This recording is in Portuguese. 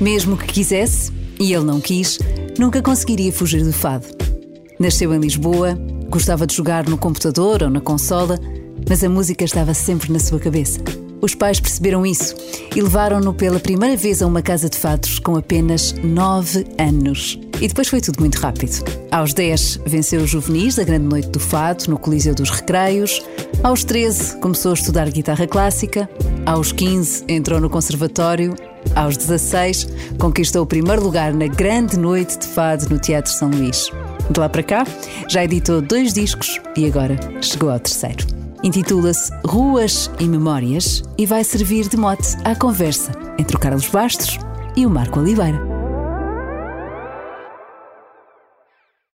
Mesmo que quisesse, e ele não quis, nunca conseguiria fugir do fado. Nasceu em Lisboa, gostava de jogar no computador ou na consola, mas a música estava sempre na sua cabeça. Os pais perceberam isso e levaram-no pela primeira vez a uma casa de fados com apenas 9 anos. E depois foi tudo muito rápido. Aos 10 venceu os juvenis da Grande Noite do Fado no Coliseu dos Recreios. Aos 13 começou a estudar guitarra clássica. Aos 15 entrou no conservatório. Aos 16 conquistou o primeiro lugar na Grande Noite de Fado no Teatro São Luís. De lá para cá, já editou dois discos e agora chegou ao terceiro. Intitula-se Ruas e Memórias e vai servir de mote à conversa entre o Carlos Bastos e o Marco Oliveira.